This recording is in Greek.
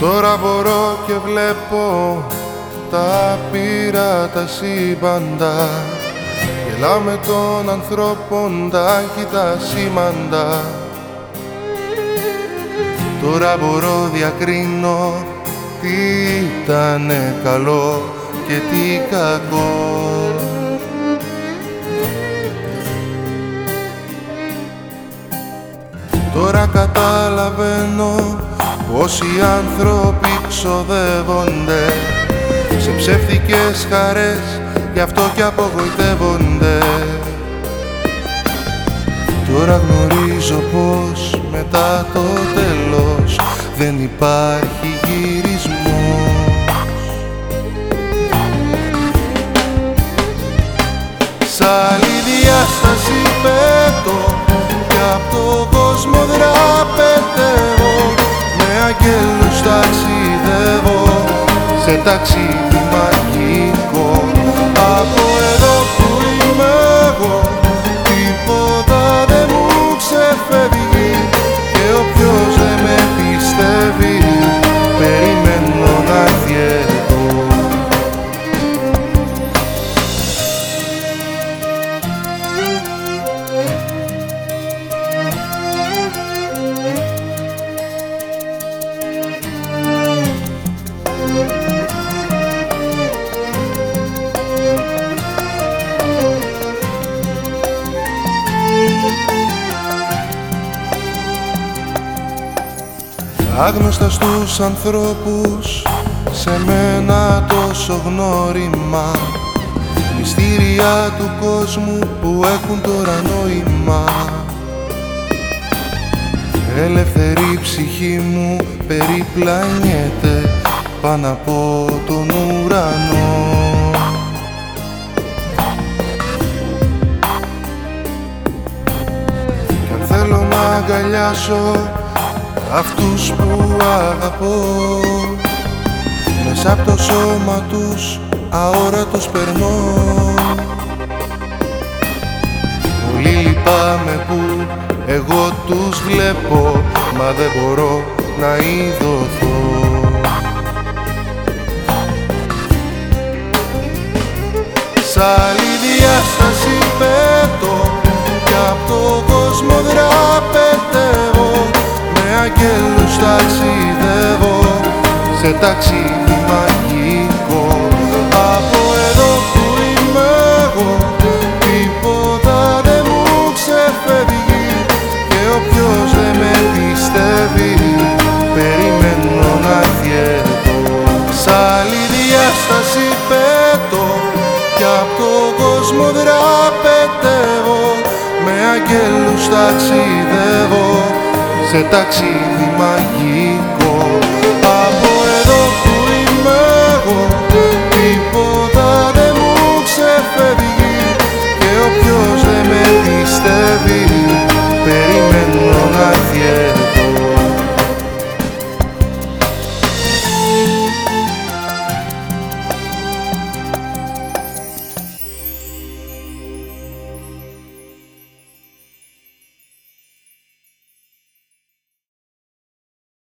Τώρα μπορώ και βλέπω τα πύρα τα σύμπαντα. Γελάω με των ανθρώπων τα τα σήμαντα. Τώρα μπορώ διακρίνω τι ήταν καλό και τι κακό. Τώρα καταλαβαίνω πως οι άνθρωποι ξοδεύονται. Σε ψεύτικες χαρές γι' αυτό και απογοητεύονται. Τώρα γνωρίζω πως μετά το τέλος δεν υπάρχει γυρισμός. Σ' άλλη σε ταξίδι μαγικό Άγνωστα στους ανθρώπους σε μένα τόσο γνώριμα. Μυστήρια του κόσμου που έχουν τώρα νόημα. Ελευθερή ψυχή μου περιπλανιέται πάνω από τον ουρανό. Κι αν θέλω να αγκαλιάσω αυτούς που αγαπώ. Μέσα από το σώμα τους αόρατος περνώ. Πολύ λυπάμαι που εγώ τους βλέπω Μα δεν μπορώ να ειδωθώ. Σ' άλλη διάσταση πέτω Κι απ' το κόσμο δραπετεύω Με αγγέλους ταξιδεύω Σε ταξίδι μαγικό Από εδώ που είμαι εγώ Τίποτα δεν μου ξεφεύγει Και όποιος δεν με πιστεύει Περιμένω να έρθει εδώ Σ' άλλη διάσταση πέτω Κι απ' το κόσμο δραπετεύω Με αγγέλους ταξιδεύω Σε ταξίδι μαγικό